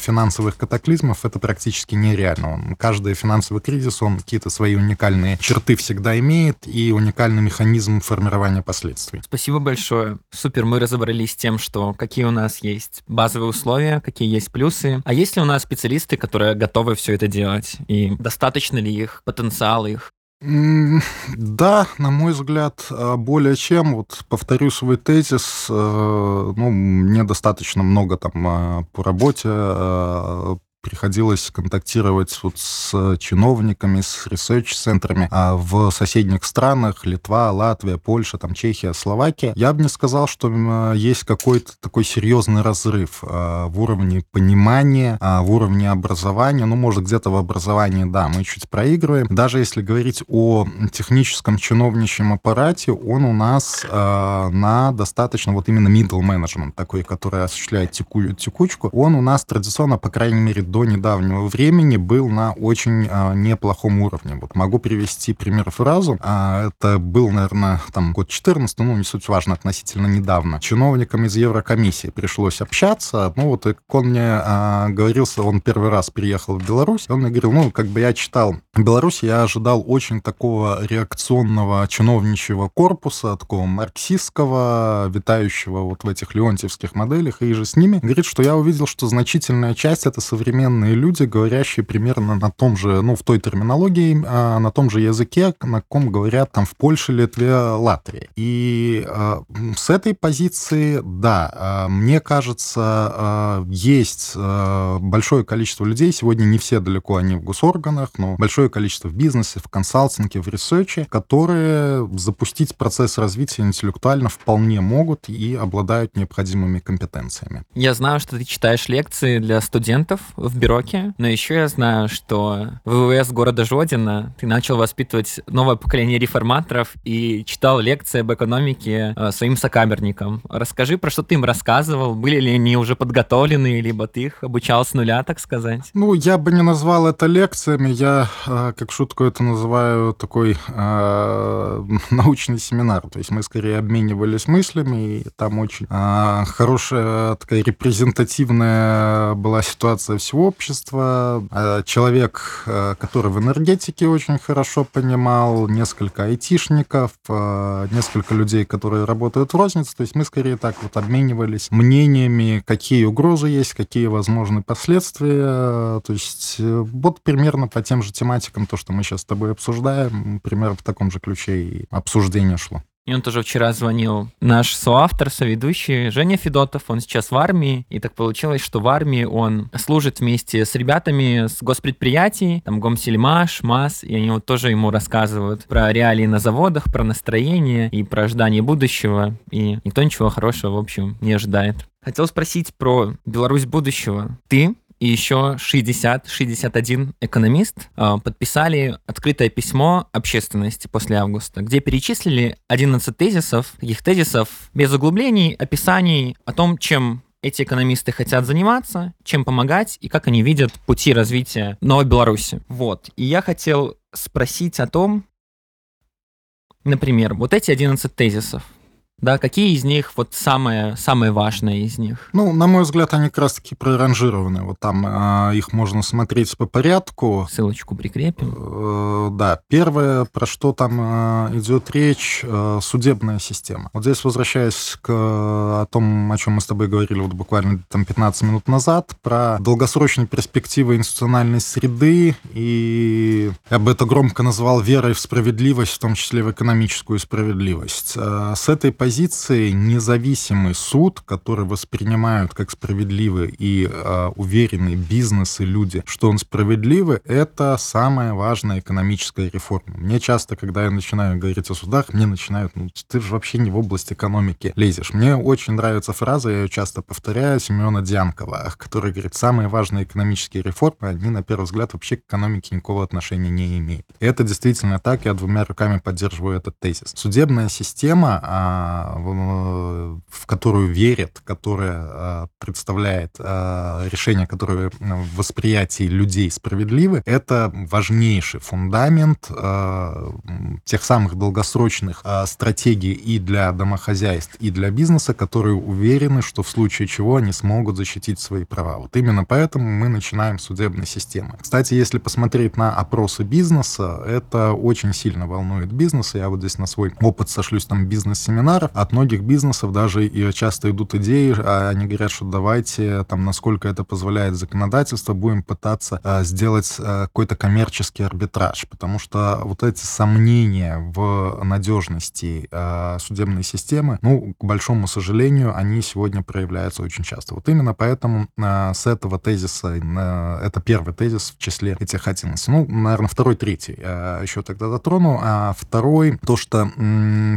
финансовых катаклизмов это практически нереально. Он, каждый финансовый кризис, он какие-то свои уникальные черты всегда имеет и уникальный механизм формирования последствий.
Спасибо большое. Супер, мы разобрались с тем, что какие у нас есть базовые условия, какие есть плюсы. А есть ли у нас специалисты, которые готовы все это делать? И достаточно ли их, потенциал их?
Да, на мой взгляд, а, более чем. Вот повторю свой тезис. Э, ну, мне достаточно много там а, по работе а, приходилось контактировать вот с чиновниками, с ресерч-центрами а в соседних странах, Литва, Латвия, Польша, там, Чехия, Словакия. Я бы не сказал, что есть какой-то такой серьезный разрыв а, в уровне понимания, а, в уровне образования. Ну, может, где-то в образовании, да, мы чуть проигрываем. Даже если говорить о техническом чиновничьем аппарате, он у нас на достаточно вот именно middle management, такой, который осуществляет теку, текучку, он у нас традиционно, по крайней мере, до недавнего времени был на очень а, неплохом уровне. Вот могу привести пример фразу. А, это был, наверное, там год 14, ну, не суть важно, относительно недавно. Чиновникам из Еврокомиссии пришлось общаться. Ну, вот, он мне а, говорил, он первый раз приехал в Беларусь, он мне говорил, ну, как бы я читал Беларусь, я ожидал очень такого реакционного чиновничьего корпуса, такого марксистского, витающего вот в этих леонтьевских моделях, иже с ними. Говорит, что я увидел, что значительная часть это современные современные люди, говорящие примерно на том же, ну, в той терминологии, а, на том же языке, на каком говорят там в Польше, Литве, Латвии. И а, с этой позиции, да, а, мне кажется, есть большое количество людей, сегодня не все далеко они в госорганах, но большое количество в бизнесе, в консалтинге, в research е, которые запустить процесс развития интеллектуально вполне могут и обладают необходимыми компетенциями.
Я знаю, что ты читаешь лекции для студентов Бироке, но еще я знаю, что в ВВС города Жодина ты начал воспитывать новое поколение реформаторов и читал лекции об экономике э, своим сокамерникам. Расскажи, про что ты им рассказывал, были ли они уже подготовлены, либо ты их обучал с нуля, так сказать?
Ну, я бы не назвал это лекциями, я, э, как шутку это называю, такой э, [laughs] научный семинар, то есть мы скорее обменивались мыслями, и там очень э, хорошая такая репрезентативная была ситуация всего общества, э, человек, э, который в энергетике очень хорошо понимал, несколько айтишников, э, несколько людей, которые работают в рознице. То есть мы скорее так вот обменивались мнениями, какие угрозы есть, какие возможны последствия. То есть вот примерно по тем же тематикам, то, что мы сейчас с тобой обсуждаем, примерно в таком же ключе и обсуждение шло.
И он тоже вчера звонил. Наш соавтор, соведущий Женя Федотов, он сейчас в армии. И так получилось, что в армии он служит вместе с ребятами с госпредприятий, там Гомсельмаш, МАС, и они вот тоже ему рассказывают про реалии на заводах, про настроение и про ожидание будущего. И никто ничего хорошего, в общем, не ожидает. Хотел спросить про Беларусь будущего. Ты и еще 60-61 экономист а, подписали открытое письмо общественности после августа, где перечислили 11 тезисов, таких тезисов без углублений, описаний о том, чем эти экономисты хотят заниматься, чем помогать и как они видят пути развития Новой Беларуси. Вот. И я хотел спросить о том, например, вот эти 11 тезисов. Да, какие из них вот самые, самые важные из них?
Ну, на мой взгляд, они как раз-таки проранжированы. Вот там э, их можно смотреть по порядку.
Ссылочку прикрепим.
Э, да, первое, про что там э, идет речь, э, судебная система. Вот здесь возвращаясь к о том, о чем мы с тобой говорили вот буквально там 15 минут назад, про долгосрочные перспективы институциональной среды, и я бы это громко назвал верой в справедливость, в том числе в экономическую справедливость. Э, с этой позиции независимый суд, который воспринимают как справедливый и э, уверенный бизнес люди, что он справедливый, это самая важная экономическая реформа. Мне часто, когда я начинаю говорить о судах, мне начинают, ну, ты же вообще не в область экономики лезешь. Мне очень нравится фраза, я ее часто повторяю, Семена Дьянкова, который говорит, самые важные экономические реформы, они, на первый взгляд, вообще к экономике никакого отношения не имеют. Это действительно так, я двумя руками поддерживаю этот тезис. Судебная система а, в которую верят, которая а, представляет а, решение, которое в восприятии людей справедливы, это важнейший фундамент а, тех самых долгосрочных стратегий и для домохозяйств, и для бизнеса, которые уверены, что в случае чего они смогут защитить свои права. Вот именно поэтому мы начинаем с судебной системы. Кстати, если посмотреть на опросы бизнеса, это очень сильно волнует бизнес. Я вот здесь на свой опыт сошлюсь, там бизнес-семинар, семинаров от многих бизнесов даже и часто идут идеи, а они говорят, что давайте, там, насколько это позволяет законодательство, будем пытаться а, сделать а, какой-то коммерческий арбитраж, потому что вот эти сомнения в надежности а, судебной системы, ну, к большому сожалению, они сегодня проявляются очень часто. Вот именно поэтому с этого тезиса, это первый тезис в числе этих 11. Ну, наверное, второй, третий еще тогда затрону. А второй, то, что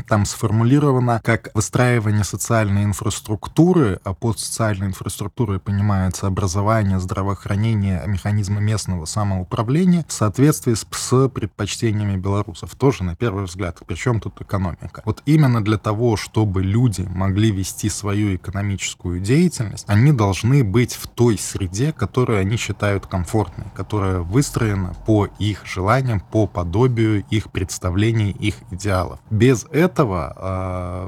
там сформулировано как выстраивание социальной инфраструктуры, а под социальной инфраструктурой понимается образование, здравоохранение, механизмы местного самоуправления в соответствии с, с предпочтениями белорусов. Тоже на первый взгляд. Причем тут экономика. Вот именно для того, чтобы люди могли вести свою экономическую деятельность, они должны быть в той среде, которую они считают комфортной, которая выстроена по их желаниям, по подобию их представлений, их идеалов. Без этого а,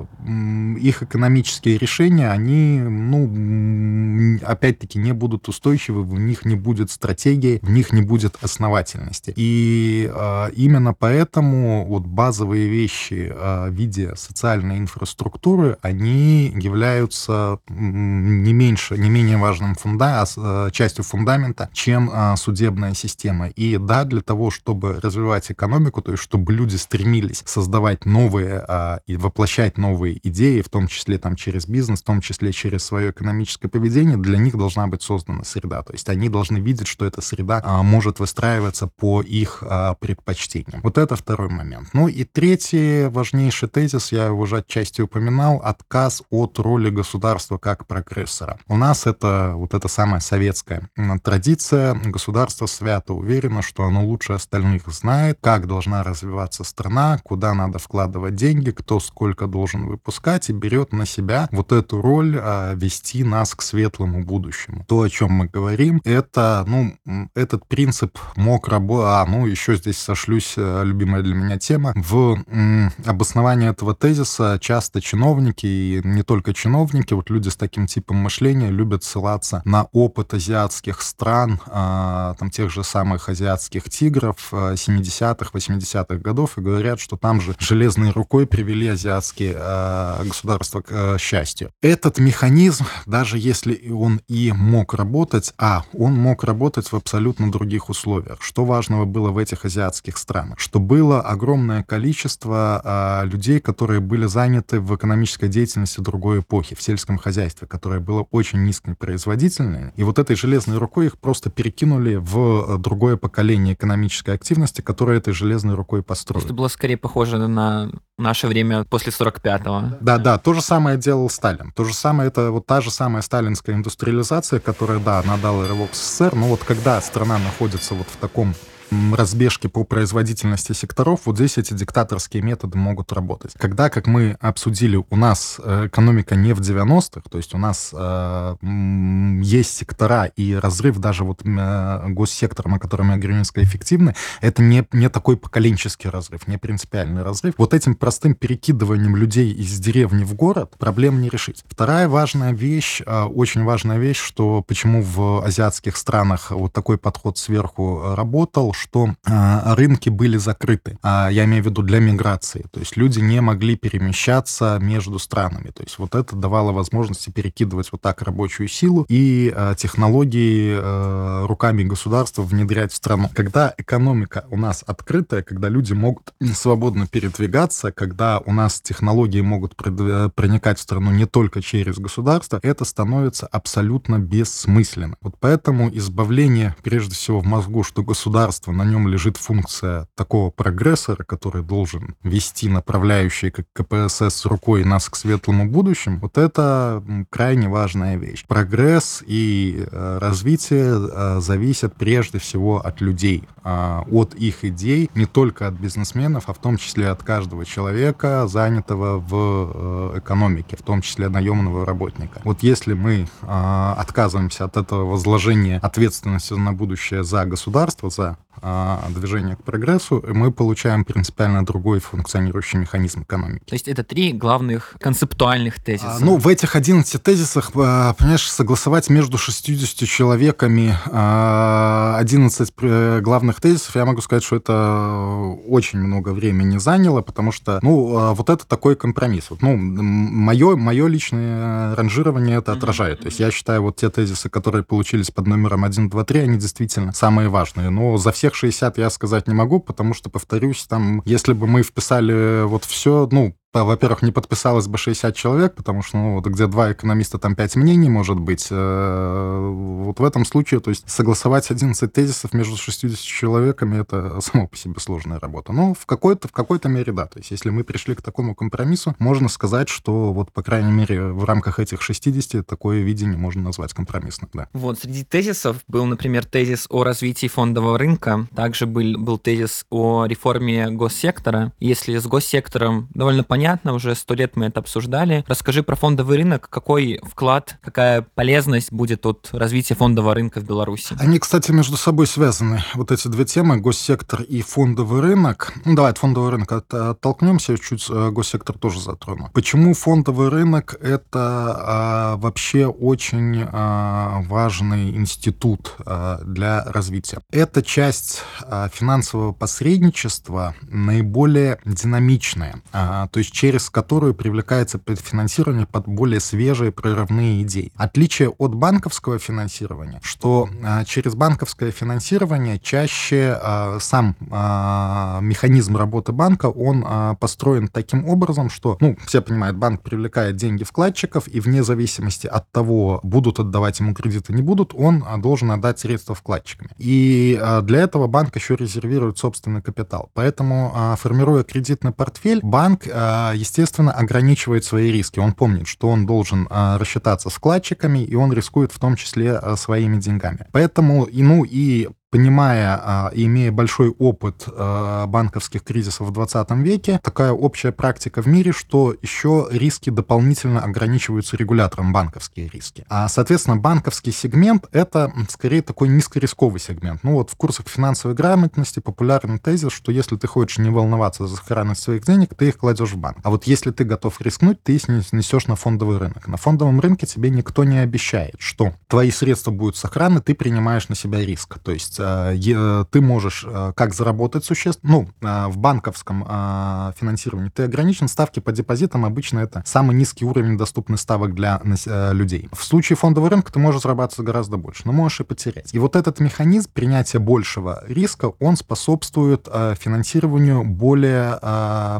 их экономические решения, они, ну, опять-таки, не будут устойчивы, в них не будет стратегии, в них не будет основательности. И э, именно поэтому вот базовые вещи э, в виде социальной инфраструктуры, они являются не меньше, не менее важным фунда, а, частью фундамента, чем судебная система. И да, для того, чтобы развивать экономику, то есть чтобы люди стремились создавать новые и воплощать новые идеи, в том числе там через бизнес, в том числе через свое экономическое поведение, для них должна быть создана среда. То есть они должны видеть, что эта среда а, может выстраиваться по их а, предпочтениям. Вот это второй момент. Ну и третий важнейший тезис, я его уже отчасти упоминал, отказ от роли государства как прогрессора. У нас это вот эта самая советская традиция. Государство свято уверено, что оно лучше остальных знает, как должна развиваться страна, куда надо вкладывать деньги, кто сколько должен должен выпускать и берет на себя вот эту роль а, вести нас к светлому будущему. То, о чем мы говорим, это, ну, этот принцип мог работать... А, ну, еще здесь сошлюсь, э, любимая для меня тема. В м, обосновании этого тезиса часто чиновники, и не только чиновники, вот люди с таким типом мышления любят ссылаться на опыт азиатских стран, а, там тех же самых азиатских тигров 70-х, э, 80-х годов, и говорят, что там же железной рукой привели азиатские государства к э, счастью. Этот механизм, даже если он и мог работать, а, он мог работать в абсолютно других условиях. Что важного было в этих азиатских странах? Что было огромное количество а, людей, которые были заняты в экономической деятельности другой эпохи, в сельском хозяйстве, которое было очень низкопроизводительное. И вот этой железной рукой их просто перекинули в другое поколение экономической активности, которое этой железной рукой построили.
Это было скорее похоже на наше время после 45
45-го. Да, да, то же самое делал Сталин. То же самое, это вот та же самая сталинская индустриализация, которая, да, она дала рывок СССР, но вот когда страна находится вот в таком разбежки по производительности секторов, вот здесь эти диктаторские методы могут работать. Когда, как мы обсудили, у нас э, экономика не в 90-х, то есть у нас э, есть сектора и разрыв даже вот э, госсектором, о котором я говорю, низкоэффективный, это не, не такой поколенческий разрыв, не принципиальный разрыв. Вот этим простым перекидыванием людей из деревни в город проблем не решить. Вторая важная вещь, э, очень важная вещь, что почему в азиатских странах вот такой подход сверху э, работал, что э, рынки были закрыты. А я имею в виду для миграции. То есть люди не могли перемещаться между странами. То есть вот это давало возможности перекидывать вот так рабочую силу и э, технологии э, руками государства внедрять в страну. Когда экономика у нас открытая, когда люди могут свободно передвигаться, когда у нас технологии могут проникать в страну не только через государство, это становится абсолютно бессмысленно. Вот поэтому избавление, прежде всего, в мозгу, что государство, на нем лежит функция такого прогрессора, который должен вести направляющие, как КПСС, рукой нас к светлому будущему, вот это крайне важная вещь. Прогресс и э, развитие э, зависят прежде всего от людей, э, от их идей, не только от бизнесменов, а в том числе от каждого человека, занятого в э, экономике, в том числе наемного работника. Вот если мы э, отказываемся от этого возложения ответственности на будущее за государство, за а, движение к прогрессу, мы получаем принципиально другой функционирующий механизм экономики.
То есть это три главных концептуальных тезиса.
А, ну, в этих 11 тезисах, а, понимаешь, согласовать между 60 человеками 11 э, главных тезисов, я могу сказать, что это очень много времени заняло, потому что, ну, вот это такой компромисс. Вот, ну, мое, мое личное ранжирование это отражает. То есть я считаю, вот те тезисы, которые получились под номером 1, 2, 3, они действительно самые важные. Но за все всех 60 я сказать не могу, потому что, повторюсь, там, если бы мы вписали вот все, ну, во-первых, не подписалось бы 60 человек, потому что, ну, вот где два экономиста, там 5 мнений может быть. Э, вот в этом случае, то есть согласовать 11 тезисов между 60 человеками, это само по себе сложная работа. Но в какой-то, в какой-то мере, да. То есть если мы пришли к такому компромиссу, можно сказать, что вот, по крайней мере, в рамках этих 60 такое видение можно назвать компромиссным, да.
Вот, среди тезисов был, например, тезис о развитии фондового рынка, также был, был тезис о реформе госсектора. Если с госсектором довольно понятно, понятно, уже сто лет мы это обсуждали. Расскажи про фондовый рынок, какой вклад, какая полезность будет от развития фондового рынка в Беларуси?
Они, кстати, между собой связаны, вот эти две темы, госсектор и фондовый рынок. Ну, давай от фондового рынка оттолкнемся, чуть э, госсектор тоже затрону. Почему фондовый рынок – это а, вообще очень а, важный институт а, для развития? Это часть а, финансового посредничества наиболее динамичная. А, то есть через которую привлекается финансирование под более свежие прорывные идеи. Отличие от банковского финансирования, что а, через банковское финансирование чаще а, сам а, механизм работы банка, он построен таким образом, что, ну, все понимают, банк привлекает деньги вкладчиков, и вне зависимости от того, будут отдавать ему кредиты, не будут, он должен отдать средства вкладчикам. И для этого банк еще резервирует собственный капитал. Поэтому, формируя кредитный портфель, банк естественно, ограничивает свои риски. Он помнит, что он должен а, рассчитаться с вкладчиками, и он рискует в том числе а, своими деньгами. Поэтому, ну, и понимая а, и имея большой опыт а, банковских кризисов в 20 веке, такая общая практика в мире, что еще риски дополнительно ограничиваются регулятором, банковские риски. А, соответственно, банковский сегмент — это скорее такой низкорисковый сегмент. Ну вот в курсах финансовой грамотности популярный тезис, что если ты хочешь не волноваться за сохранность своих денег, ты их кладешь в банк. А вот если ты готов рискнуть, ты их несешь на фондовый рынок. На фондовом рынке тебе никто не обещает, что твои средства будут сохранны, ты принимаешь на себя риск. То есть Э, ты можешь э, как заработать существенно, ну, э, в банковском финансировании ты ограничен, ставки по депозитам обычно это самый низкий уровень доступных ставок для людей. В случае фондового рынка ты можешь зарабатывать гораздо больше, но можешь и потерять. И вот этот механизм принятия большего риска, он способствует финансированию более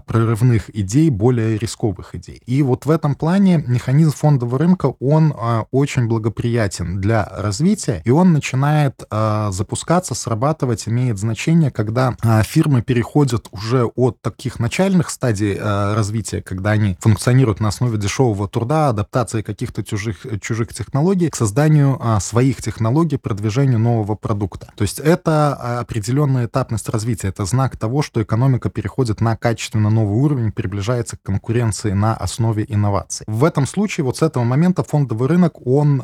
прорывных идей, более рисковых идей. И вот в этом плане механизм фондового рынка, он очень благоприятен для развития, и он начинает запускать запускаться, срабатывать имеет значение, когда а, фирмы переходят уже от таких начальных стадий а, развития, когда они функционируют на основе дешевого труда, адаптации каких-то чужих, чужих технологий, к созданию а, своих технологий, продвижению нового продукта. То есть это определенная этапность развития, это знак того, что экономика переходит на качественно новый уровень, приближается к конкуренции на основе инноваций. В этом случае вот с этого момента фондовый рынок, он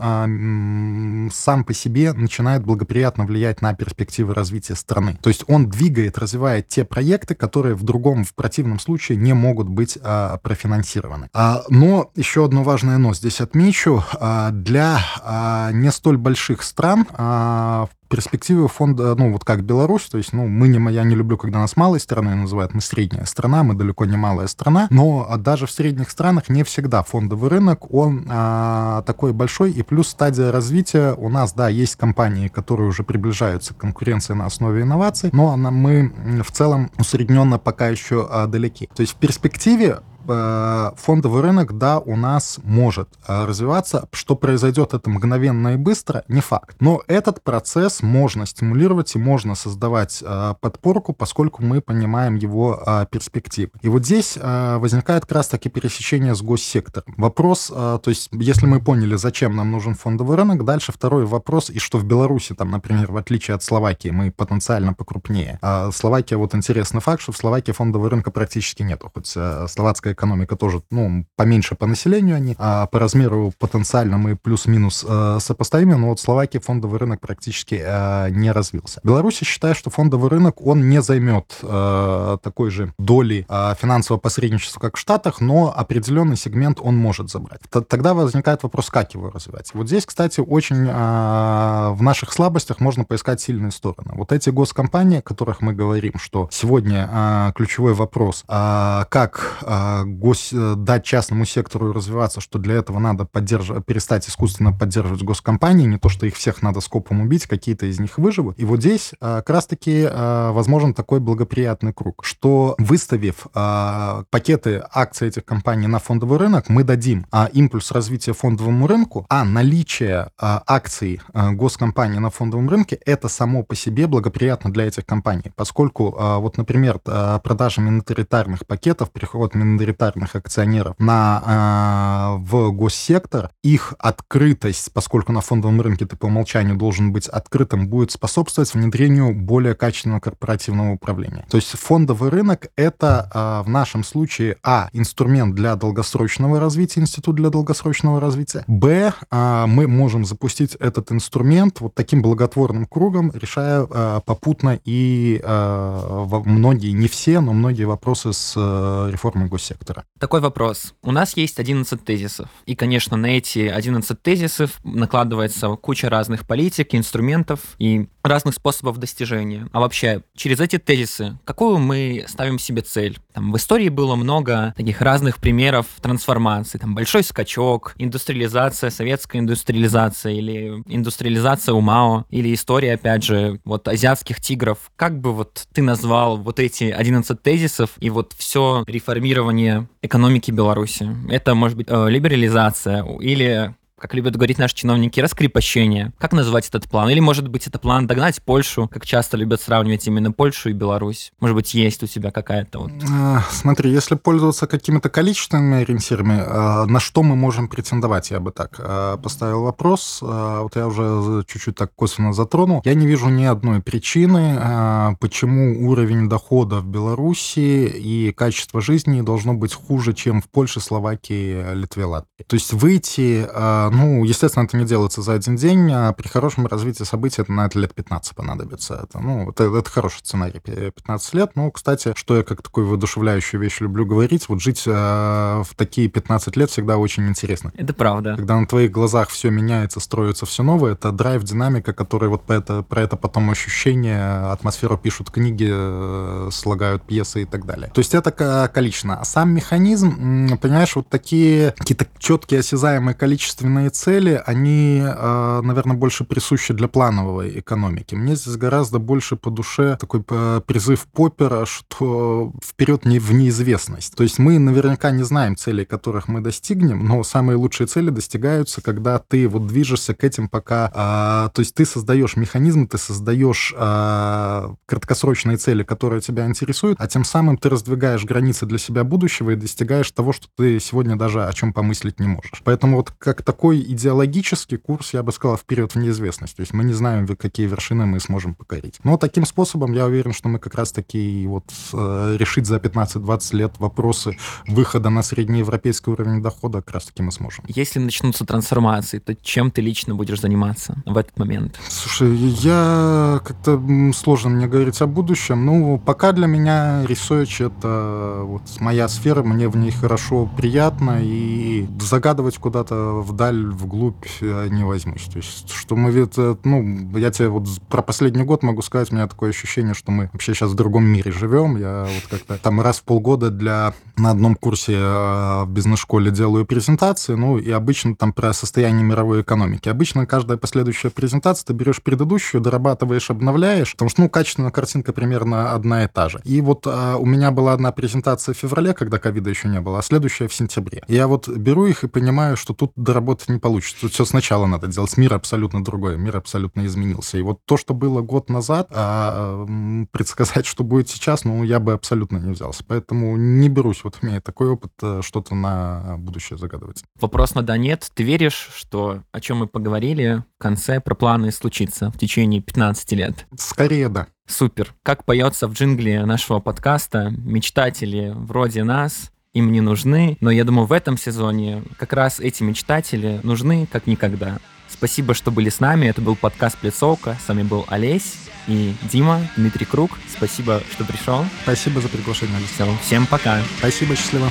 сам по себе начинает благоприятно влиять на перспективы развития страны. То есть он двигает, развивает те проекты, которые в другом, в противном случае не могут быть а, профинансированы. А, но еще одно важное но здесь отмечу. А, для а, не столь больших стран а, перспективы фонда, ну, вот как Беларусь, то есть, ну, мы не, я не люблю, когда нас малой страной называют, мы средняя страна, мы далеко не малая страна, но даже в средних странах не всегда фондовый рынок, он а, такой большой, и плюс стадия развития у нас, да, есть компании, которые уже приближаются к конкуренции на основе инноваций, но она, мы в целом усредненно пока еще а, далеки. То есть в перспективе фондовый рынок, да, у нас может э, развиваться. Что произойдет это мгновенно и быстро, не факт. Но этот процесс можно стимулировать и можно создавать э, подпорку, поскольку мы понимаем его перспективы. И вот здесь возникает как раз-таки пересечение с госсектором. Вопрос, то есть, если мы поняли, зачем нам нужен фондовый рынок, дальше второй вопрос, и что в Беларуси, там, например, в отличие от Словакии, мы потенциально покрупнее. А Словакия, вот интересный факт, что в Словакии фондового рынка практически нету, хоть словацкая экономика тоже, ну, поменьше по населению они, а по размеру потенциально мы плюс-минус э, сопоставимы, но вот в Словакии фондовый рынок практически э, не развился. Беларусь считает, что фондовый рынок, он не займет э, такой же доли э, финансового посредничества, как в Штатах, но определенный сегмент он может забрать. Т тогда возникает вопрос, как его развивать. Вот здесь, кстати, очень э, в наших слабостях можно поискать сильные стороны. Вот эти госкомпании, о которых мы говорим, что сегодня э, ключевой вопрос, э, как э, гос... Э, дать частному сектору развиваться, что для этого надо поддерживать, перестать искусственно поддерживать госкомпании, не то, что их всех надо скопом убить, какие-то из них выживут. И вот здесь э, как раз-таки э, возможен такой благоприятный круг, что выставив пакеты акций этих компаний на фондовый рынок, мы дадим импульс развития фондовому рынку, а наличие акций госкомпаний на фондовом рынке это само по себе благоприятно для этих компаний, поскольку вот, например, продажа миноритарных пакетов, переход миноритарных миноритарных акционеров на, э, в госсектор, их открытость, поскольку на фондовом рынке ты по умолчанию должен быть открытым, будет способствовать внедрению более качественного корпоративного управления. То есть фондовый рынок — это э, в нашем случае, а, инструмент для долгосрочного развития, институт для долгосрочного развития, б, э, мы можем запустить этот инструмент вот таким благотворным кругом, решая э, попутно и э, многие, не все, но многие вопросы с э, реформой госсектора автора.
Такой вопрос. У нас есть 11 тезисов. И, конечно, на эти 11 тезисов накладывается куча разных политик, инструментов и разных способов достижения. А вообще, через эти тезисы, какую мы ставим себе цель? Там в истории было много таких разных примеров трансформации. Там большой скачок, индустриализация, советская индустриализация или индустриализация УМАО, или история, опять же, вот азиатских тигров. Как бы вот ты назвал вот эти 11 тезисов и вот все реформирование экономики Беларуси? Это может быть э, либерализация или как любят говорить наши чиновники, раскрепощение. Как называть этот план? Или, может быть, это план догнать Польшу, как часто любят сравнивать именно Польшу и Беларусь? Может быть, есть у тебя какая-то вот...
А, смотри, если пользоваться какими-то количественными ориентирами, а, на что мы можем претендовать, я бы так а, поставил вопрос. Вот я уже чуть-чуть так косвенно затронул. Я не вижу ни одной причины, почему уровень дохода в Беларуси и качество жизни должно быть хуже, чем в Польше, Словакии, Литве, Латвии. То есть выйти ну, естественно, это не делается за один день, а при хорошем развитии событий это на это лет 15 понадобится. Это, ну, это, это хороший сценарий, 15 лет. Ну, кстати, что я как такую воодушевляющую вещь люблю говорить, вот жить э, в такие 15 лет всегда очень интересно.
Это правда.
Когда на твоих глазах все меняется, строится все новое, это драйв, динамика, которая вот про это, про это потом ощущение, атмосферу пишут книги, э, слагают пьесы и так далее. То есть это количественно. А сам механизм, понимаешь, вот такие какие-то четкие осязаемые количественные краткосрочные цели, они, а, наверное, больше присущи для плановой экономики. Мне здесь гораздо больше по душе такой э, призыв Поппера, что вперед не в неизвестность. То есть мы наверняка не знаем целей, которых мы достигнем, но самые лучшие цели достигаются, когда ты вот движешься к этим пока... А, то есть ты создаешь механизм, ты создаешь а, краткосрочные цели, которые тебя интересуют, а тем самым ты раздвигаешь границы для себя будущего и достигаешь того, что ты сегодня даже о чем помыслить не можешь. Поэтому вот как такой идеологический курс, я бы сказал, вперед в неизвестность. То есть мы не знаем, какие вершины мы сможем покорить. Но таким способом я уверен, что мы как раз-таки вот э, решить за 15-20 лет вопросы выхода на среднеевропейский уровень дохода как раз-таки мы сможем.
Если начнутся трансформации, то чем ты лично будешь заниматься в этот момент?
Слушай, я как-то сложно мне говорить о будущем. Ну, пока для меня research — это вот моя сфера, мне в ней хорошо, приятно, и загадывать куда-то вдаль, вглубь не возьмусь. То есть, что мы ведь, э, ну, я тебе вот про последний год могу сказать, у меня такое ощущение, что мы вообще сейчас в другом мире живем. Я вот как-то там раз в полгода для на одном курсе э, в бизнес-школе делаю презентации, ну, и обычно там про состояние мировой экономики. Обычно каждая последующая презентация, ты берешь предыдущую, дорабатываешь, обновляешь, потому что, ну, качественная картинка примерно одна и та же. И вот а, у меня была одна презентация в феврале, когда ковида еще не было, а следующая в сентябре. Я вот беру их и понимаю, что тут доработать не получится. Тут все сначала надо делать. Мир абсолютно другой, мир абсолютно изменился. И вот то, что было год назад, а, предсказать, что будет сейчас, ну, я бы абсолютно не взялся. Поэтому не берусь, вот имея такой опыт, э, что-то на будущее загадывать.
Вопрос на да-нет. Ты веришь, что о чем мы поговорили в конце про планы случится в течение 15 лет?
Скорее да.
Супер. Как поется в джингле нашего подкаста, мечтатели вроде нас им не нужны, но я думаю, в этом сезоне как раз эти мечтатели нужны как никогда. Спасибо, что были с нами. Это был подкаст Плецовка. С вами был Олесь и Дима, Дмитрий Круг. Спасибо, что пришел.
Спасибо за приглашение,
Все, всем пока.
Спасибо, счастливо.